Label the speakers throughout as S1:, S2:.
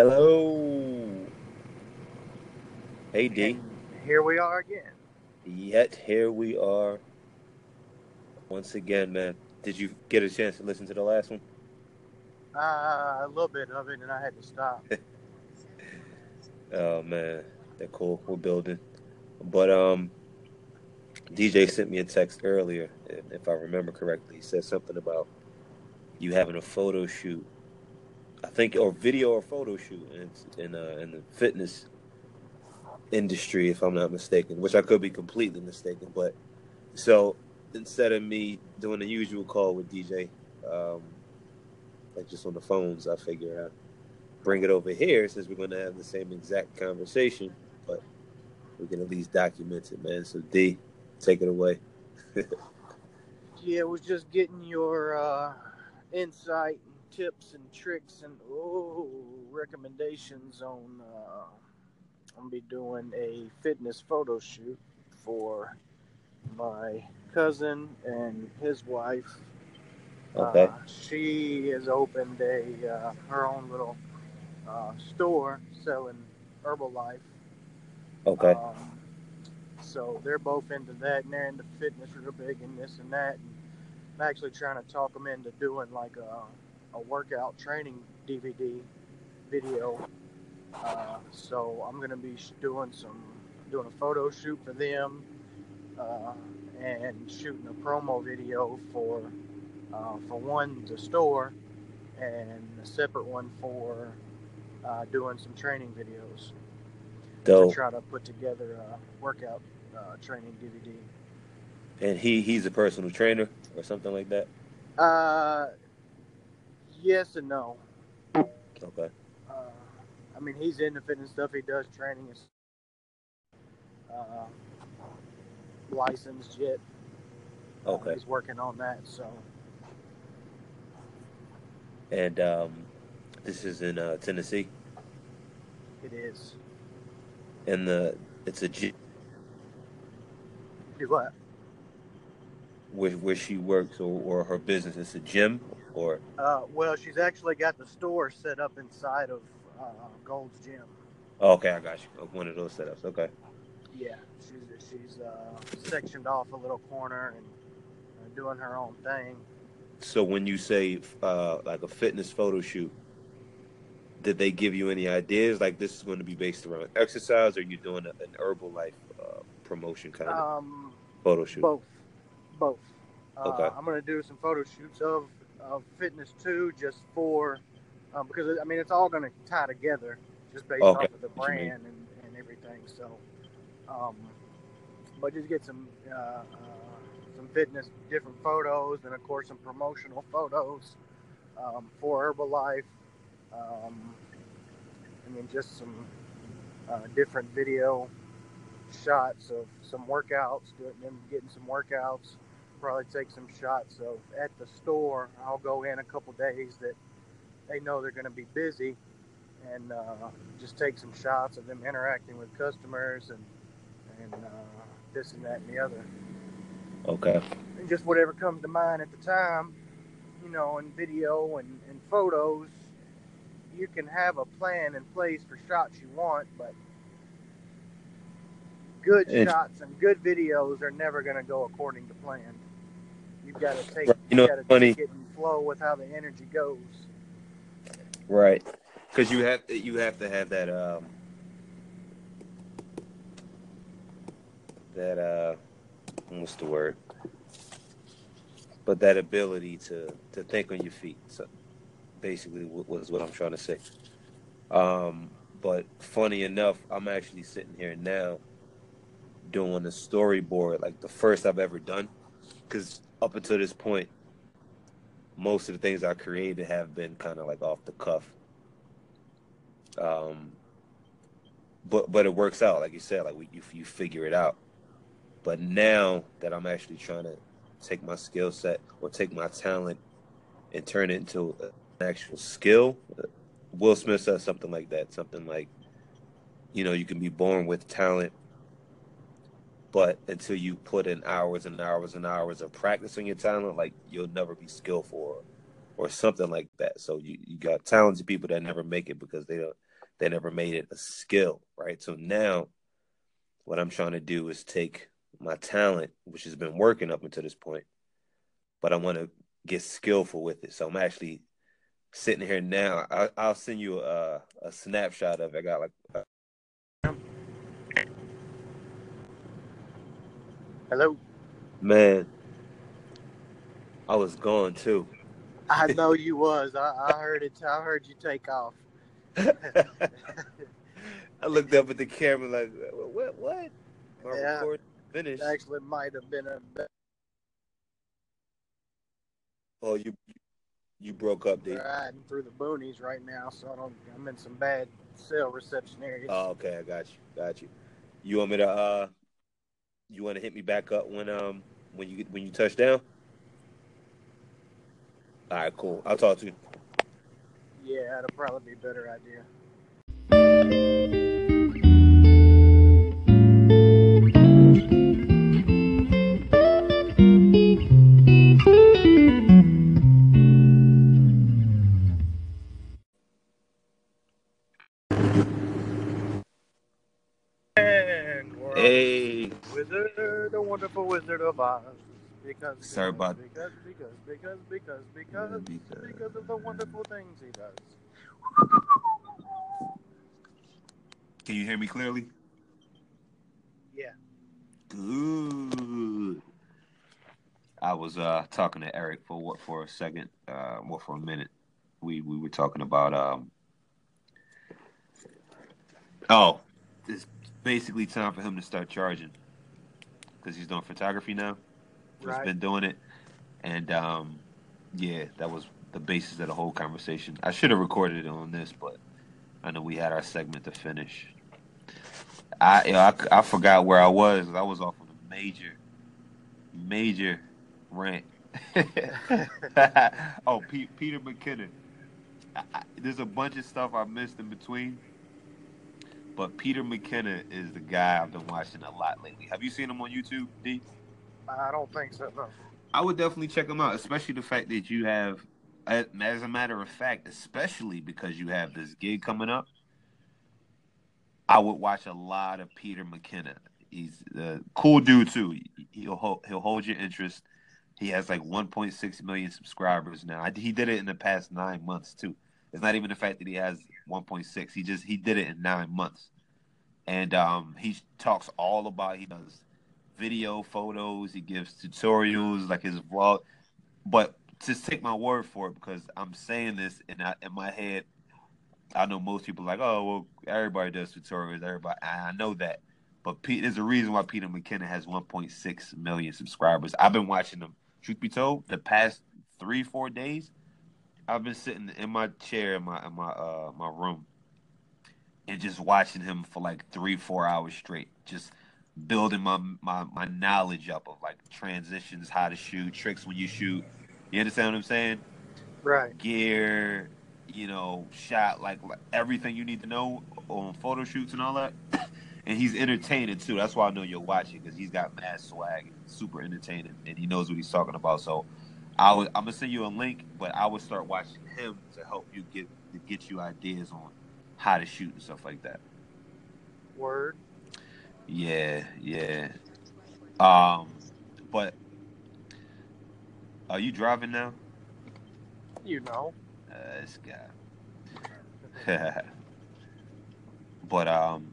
S1: Yellow.
S2: Hey D.
S1: And here we are again.
S2: Yet here we are. Once again, man. Did you get a chance to listen to the last one?
S1: Uh, a little bit of it, and I had to stop.
S2: Oh man, they're cool. We're building. But um DJ sent me a text earlier, and if I remember correctly, he said something about you having a photo shoot. I think or video or photo shoot in in, uh, in the fitness industry, if I'm not mistaken, which I could be completely mistaken. But so instead of me doing the usual call with DJ, um, like just on the phones, I figure I'd bring it over here since we're going to have the same exact conversation, but we can at least document it, man. So D, take it away.
S1: yeah, it was just getting your uh, insight tips and tricks and oh recommendations on. Uh, I'm gonna be doing a fitness photo shoot for my cousin and his wife.
S2: Okay.
S1: Uh, she has opened a uh, her own little uh, store selling Herbalife.
S2: Okay.
S1: Um, so they're both into that, and they're into fitness real big and this and that. And I'm actually trying to talk them into doing like a, a workout training DVD video. Uh, so I'm gonna be doing some doing a photo shoot for them uh, and shooting a promo video for uh, for one the store and a separate one for uh, doing some training videos to
S2: Dope.
S1: try to put together a workout uh, training DVD.
S2: And he he's a personal trainer or something like that.
S1: Uh, yes and no.
S2: Okay.
S1: Uh, I mean, he's into fitness stuff. He does training. Is uh, licensed yet. Uh,
S2: Okay.
S1: he's working on that. So
S2: And um, this is in uh, Tennessee,
S1: it is.
S2: and the it's a gym
S1: Do what?
S2: where where she works or, or her business. It's a gym or
S1: Uh, well, she's actually got the store set up inside of uh, Gold's Gym.
S2: oh, okay, I got you. One of those setups. Okay.
S1: Yeah, she's she's uh, sectioned off a little corner and uh, doing her own thing.
S2: So when you say uh, like a fitness photo shoot, did they give you any ideas? Like this is going to be based around exercise, or you doing a, an Herbalife uh, promotion kind of
S1: Um,
S2: photo shoot?
S1: both, both. Uh,
S2: Okay.
S1: I'm gonna do some photo shoots of, of fitness too, just for um, because I mean it's all gonna tie together, just based
S2: Okay,
S1: off of the
S2: what you mean.
S1: brand and, and everything. So, um, but just get some uh, uh, some fitness different photos, and of course some promotional photos um, for Herbalife, um, and then just some uh, different video shots of some workouts, doing them getting some workouts. Probably take some shots of at the store. I'll go in a couple days that they know they're going to be busy, and uh, just take some shots of them interacting with customers and and uh, this and that and the other,
S2: Okay.
S1: and just whatever comes to mind at the time, you know, in video and, and photos. You can have a plan in place for shots you want, but good
S2: And-
S1: shots and good videos are never going to go according to plan. You've got to take,
S2: Right. You know,
S1: got to
S2: funny.
S1: take it and flow with how the energy goes.
S2: Right. Because you have you have to have that um that uh what's the word? But that ability to to think on your feet. So basically, what was what I'm trying to say. Um, but funny enough, I'm actually sitting here now doing a storyboard, like the first I've ever done. Because up until this point, most of the things I created have been kind of like off the cuff. Um, but but it works out, like you said, like we, you you figure it out. But now that I'm actually trying to take my skill set or take my talent and turn it into an actual skill, Will Smith says something like that. Something like, you know, you can be born with talent, but until you put in hours and hours and hours of practicing your talent, like you'll never be skillful or, or something like that. So you, you got talented people that never make it because they don't they never made it a skill, right? So now what I'm trying to do is take my talent, which has been working up until this point, but I want to get skillful with it. So I'm actually sitting here now. I, will send you a, a snapshot of it. I got like.
S1: Hello.
S2: Man, I was gone too.
S1: I know you was. I, I heard it. I heard you take off.
S2: I looked up at the camera like, what? What? My
S1: yeah,
S2: record finished.
S1: Actually, might have been a.
S2: Oh, you you broke up, Dave.
S1: Riding through the boonies right now, so I don't, I'm in some bad cell reception areas.
S2: Oh, okay, I got you, got you. You want me to uh, you want to hit me back up when um when you when you touch down? All right, cool. I'll talk to you.
S1: Yeah, that'll probably be a better idea. Of Oz. Because,
S2: Sorry
S1: because, because, because, because, because, because,
S2: Because.
S1: because of the wonderful things he does.
S2: Can you hear me clearly?
S1: Yeah.
S2: Good. I was uh talking to Eric for what for a second, uh, well for a minute. We we were talking about um. Oh, it's basically time for him to start charging because he's doing photography now. He's
S1: Right.
S2: been doing it, and um, yeah, that was the basis of the whole conversation. I should have recorded it on this, but I know we had our segment to finish. I you know, I, I forgot where I was. I was off on a major, major rant. oh, Pete, Peter McKinnon. I, I, there's a bunch of stuff I missed in between, but Peter McKinnon is the guy I've been watching a lot lately. Have you seen him on YouTube, D?
S1: I don't think so. No.
S2: I would definitely check him out, especially the fact that you have, as a matter of fact, especially because you have this gig coming up. I would watch a lot of Peter McKinnon. He's a cool dude too. He'll hold, he'll hold your interest. He has like 1.6 million subscribers now. I, he did it in the past nine months too. It's not even the fact that he has 1.6. He just he did it in nine months, and um, he talks all about. He does video, photos. He gives tutorials like his vlog. But just take my word for it because I'm saying this and I, in my head. I know most people like, oh well, everybody does tutorials. Everybody, I know that, but Pete, there's a reason why Peter McKinnon has 1.6 million subscribers. I've been watching them. Truth be told, the past three, four days, I've been sitting in my chair in my in my uh my room and just watching him for like three, four hours straight, just building my my my knowledge up of like transitions, how to shoot, tricks when you shoot. You understand what I'm saying?
S1: Right.
S2: Gear, you know, shot like, like everything you need to know on photo shoots and all that. And he's entertaining too. That's why I know you're watching because he's got mad swag, super entertaining, and he knows what he's talking about. So, I was I'm gonna send you a link, but I would start watching him to help you get to get you ideas on how to shoot and stuff like that.
S1: Word.
S2: Yeah, yeah. Um, but are you driving now?
S1: You know.
S2: Uh, this guy. but um,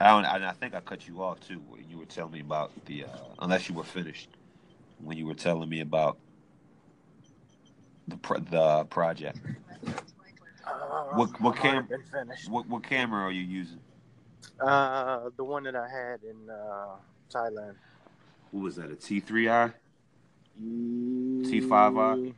S2: I don't. I, I think I cut you off too when you were telling me about the. Uh, unless you were finished, when you were telling me about the pro- the project.
S1: Uh,
S2: What- what
S1: I might
S2: cam-
S1: have Been finished.
S2: What what camera are you using?
S1: Uh, the one that I had in uh, Thailand.
S2: What was that? A T three I?
S1: T5i?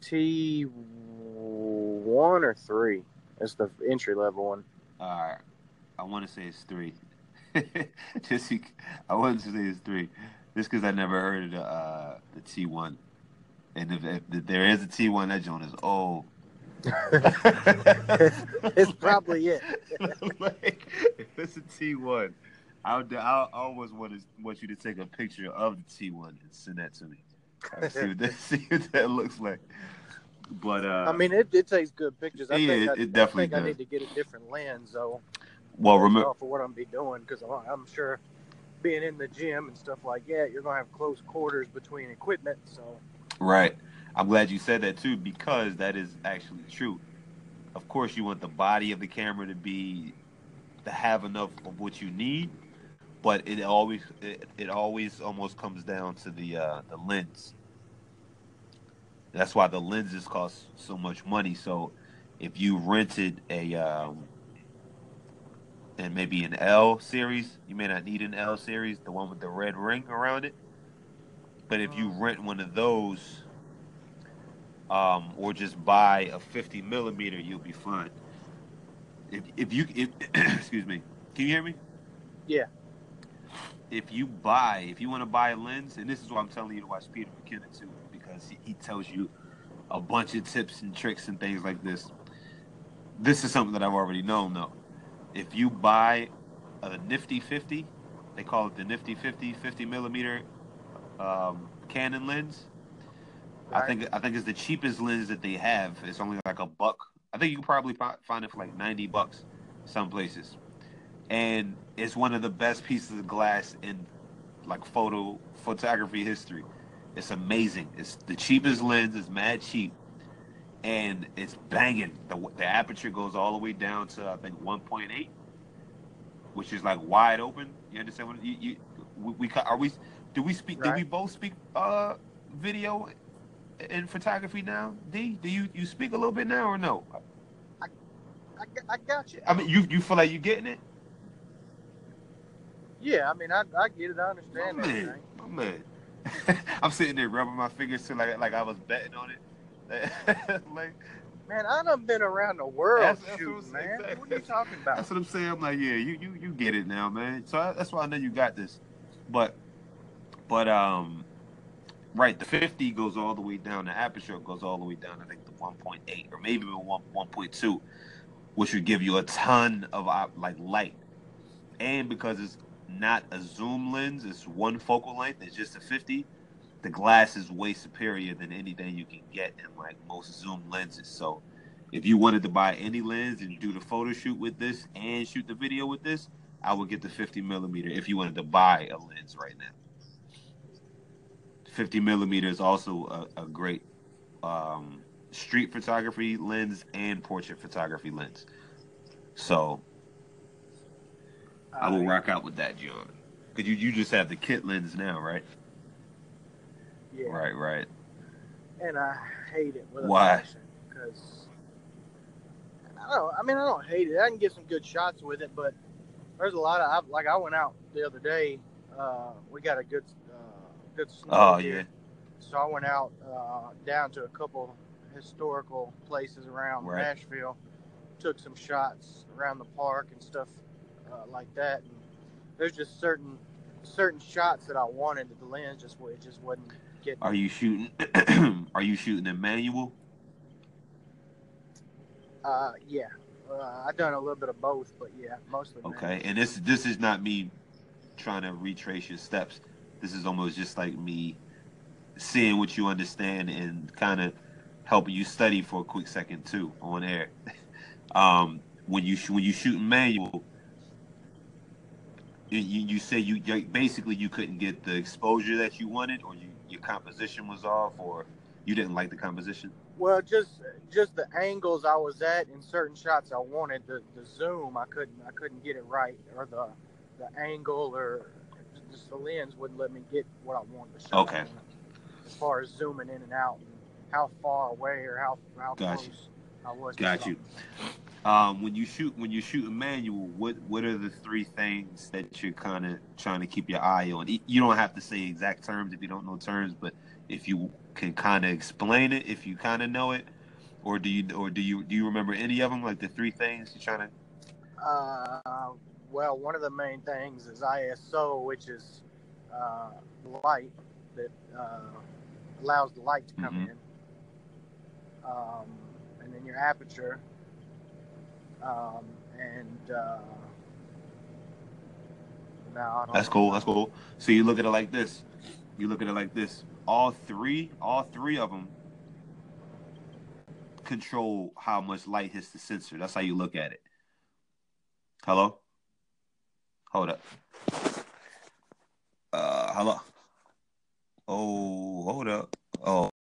S1: T one or three? It's the entry level one.
S2: Uh, I want to say it's three. Just I want to say it's three, just because I never heard of the uh, the T one, and if, if there is a T one, that joint is old.
S1: it's probably it.
S2: like if it's a T one, I would I always want to want you to take a picture of the T one and send that to me. see what that see what that looks like. But uh,
S1: I mean, it, it takes good pictures. I
S2: Yeah,
S1: think
S2: it-
S1: I,
S2: it definitely
S1: I think I need to get a different lens though.
S2: well, remember,
S1: of what I'm be doing because I'm, I'm sure being in the gym and stuff like that, you're gonna have close quarters between equipment. So
S2: right? I'm glad you said that too because that is actually true. Of course, you want the body of the camera to be to have enough of what you need, but it always it, it always almost comes down to the uh, the lens. That's why the lenses cost so much money. So if you rented a um, and maybe an L series, you may not need an L series, the one with the red ring around it. But if you rent one of those, um, or just buy a 50 millimeter, you'll be fine. If if you if excuse me, can you hear me?
S1: Yeah.
S2: If you buy, if you want to buy a lens, and this is why I'm telling you to watch Peter McKinnon too, because he, he tells you a bunch of tips and tricks and things like this. This is something that I've already known though. If you buy a Nifty 50, they call it the Nifty 50 50 millimeter um, Canon lens. I think I think it's the cheapest lens that they have. It's only like a buck. I think you can probably find it for like ninety bucks, some places. And it's one of the best pieces of glass in like photo photography history. It's amazing. It's the cheapest lens. It's mad cheap, and it's banging. The the aperture goes all the way down to I think one point eight, which is like wide open. You understand what you, you we, we are we? Do we speak? Do we both speak uh video and photography now? D, do you you speak a little bit now or no?
S1: I I got you.
S2: I mean, you you feel like you getting it?
S1: yeah, I mean, I, I get it. I understand
S2: My man, my man. I'm sitting there rubbing my fingers to like like I was betting on it. like
S1: Man, I done been around the world
S2: That's- that's
S1: shooting,
S2: what I'm
S1: man.
S2: saying.
S1: What are you talking about?
S2: that's what I'm saying. I'm like, yeah, you you you get it now, man. So I, that's why I know you got this. But but um, right, the 50 goes all the way down. The aperture goes all the way down. I think the 1.8 or maybe even one 1.2, which would give you a ton of like light. And because it's not a zoom lens, it's one focal length. It's just a 50. The glass is way superior than anything you can get in like most zoom lenses. So if you wanted to buy any lens and do the photo shoot with this and shoot the video with this, I would get the 50 millimeter if you wanted to buy a lens right now. 50 millimeter is also a, a great um, street photography lens and portrait photography lens. So I will rock out with that, John. Because you, you just have the kit lens now, right?
S1: Yeah.
S2: Right, right.
S1: and I hate it with
S2: Why?
S1: because I don't. I mean, I don't hate it. I can get some good shots with it, but there's a lot of I, like I went out the other day. Uh, we got a good uh, good snow
S2: Oh,
S1: here.
S2: yeah.
S1: So I went out uh, down to a couple historical places around
S2: Right.
S1: Nashville, took some shots around the park and stuff uh, like that. And there's just certain certain shots that I wanted that the lens just it just wasn't
S2: Are you shooting? are you shooting in manual?
S1: Uh, yeah. Uh, I've done a little bit of both, but yeah, mostly.
S2: Okay,
S1: manual.
S2: and this this is not me trying to retrace your steps. This is almost just like me seeing what you understand and kind of helping you study for a quick second too on air. um, when you sh- when you shoot manual, you, you say you- basically you couldn't get the exposure that you wanted, or you, your composition was off, or you didn't like the composition.
S1: Well, just just the angles I was at in certain shots I wanted the, the zoom I couldn't I couldn't get it right or the the angle or just the lens wouldn't let me get what I wanted to show.
S2: Okay.
S1: As far as zooming in and out and how far away or how how
S2: Gotcha.
S1: close I was.
S2: Got you. Um, when you shoot when you shoot a manual, what what are the three things that you're kind of trying to keep your eye on? You don't have to say exact terms if you don't know terms, but if you can kind of explain it, if you kind of know it, or do you or do you do you remember any of them? Like the three things you're trying to?
S1: Uh, well, one of the main things is ISO, which is uh, light that uh, allows the light to come
S2: Mhm.
S1: in, um, your aperture, um, and uh, no, I don't
S2: That's cool. That's cool. So you look at it like this: You look at it like this. All three, all three of them control how much light hits the sensor. That's how you look at it. Hello? Hold up. Uh, hello. Oh, hold up.